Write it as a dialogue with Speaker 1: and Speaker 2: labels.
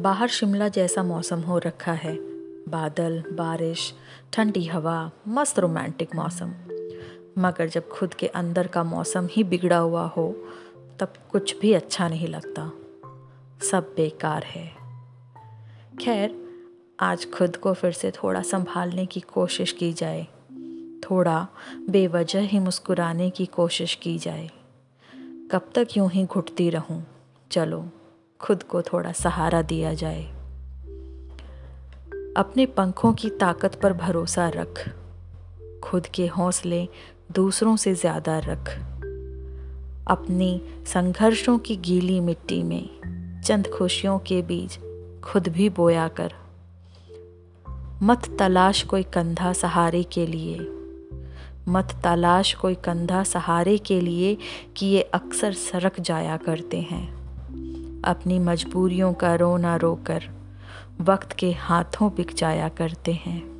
Speaker 1: बाहर शिमला जैसा मौसम हो रखा है। बादल, बारिश, ठंडी हवा, मस्त रोमांटिक मौसम। मगर जब खुद के अंदर का मौसम ही बिगड़ा हुआ हो, तब कुछ भी अच्छा नहीं लगता। सब बेकार है। खैर, आज खुद को फिर से थोड़ा संभालने की कोशिश की जाए। थोड़ा बेवजह ही मुस्कुराने की कोशिश की जाए। कब तक यूँ ही घुटती रहूँ? चलो। खुद को थोड़ा सहारा दिया जाए। अपने पंखों की ताकत पर भरोसा रख। खुद के हौसले दूसरों से ज़्यादा रख। अपनी संघर्षों की गीली मिट्टी में चंद खुशियों के बीच खुद भी बोया कर। मत तलाश कोई कंधा सहारे के लिए। मत तलाश कोई कंधा सहारे के लिए कि ये अक्सर सरक जाया करते हैं। अपनी मजबूरियों का रोना रोकर वक्त के हाथों बिक जाया करते हैं।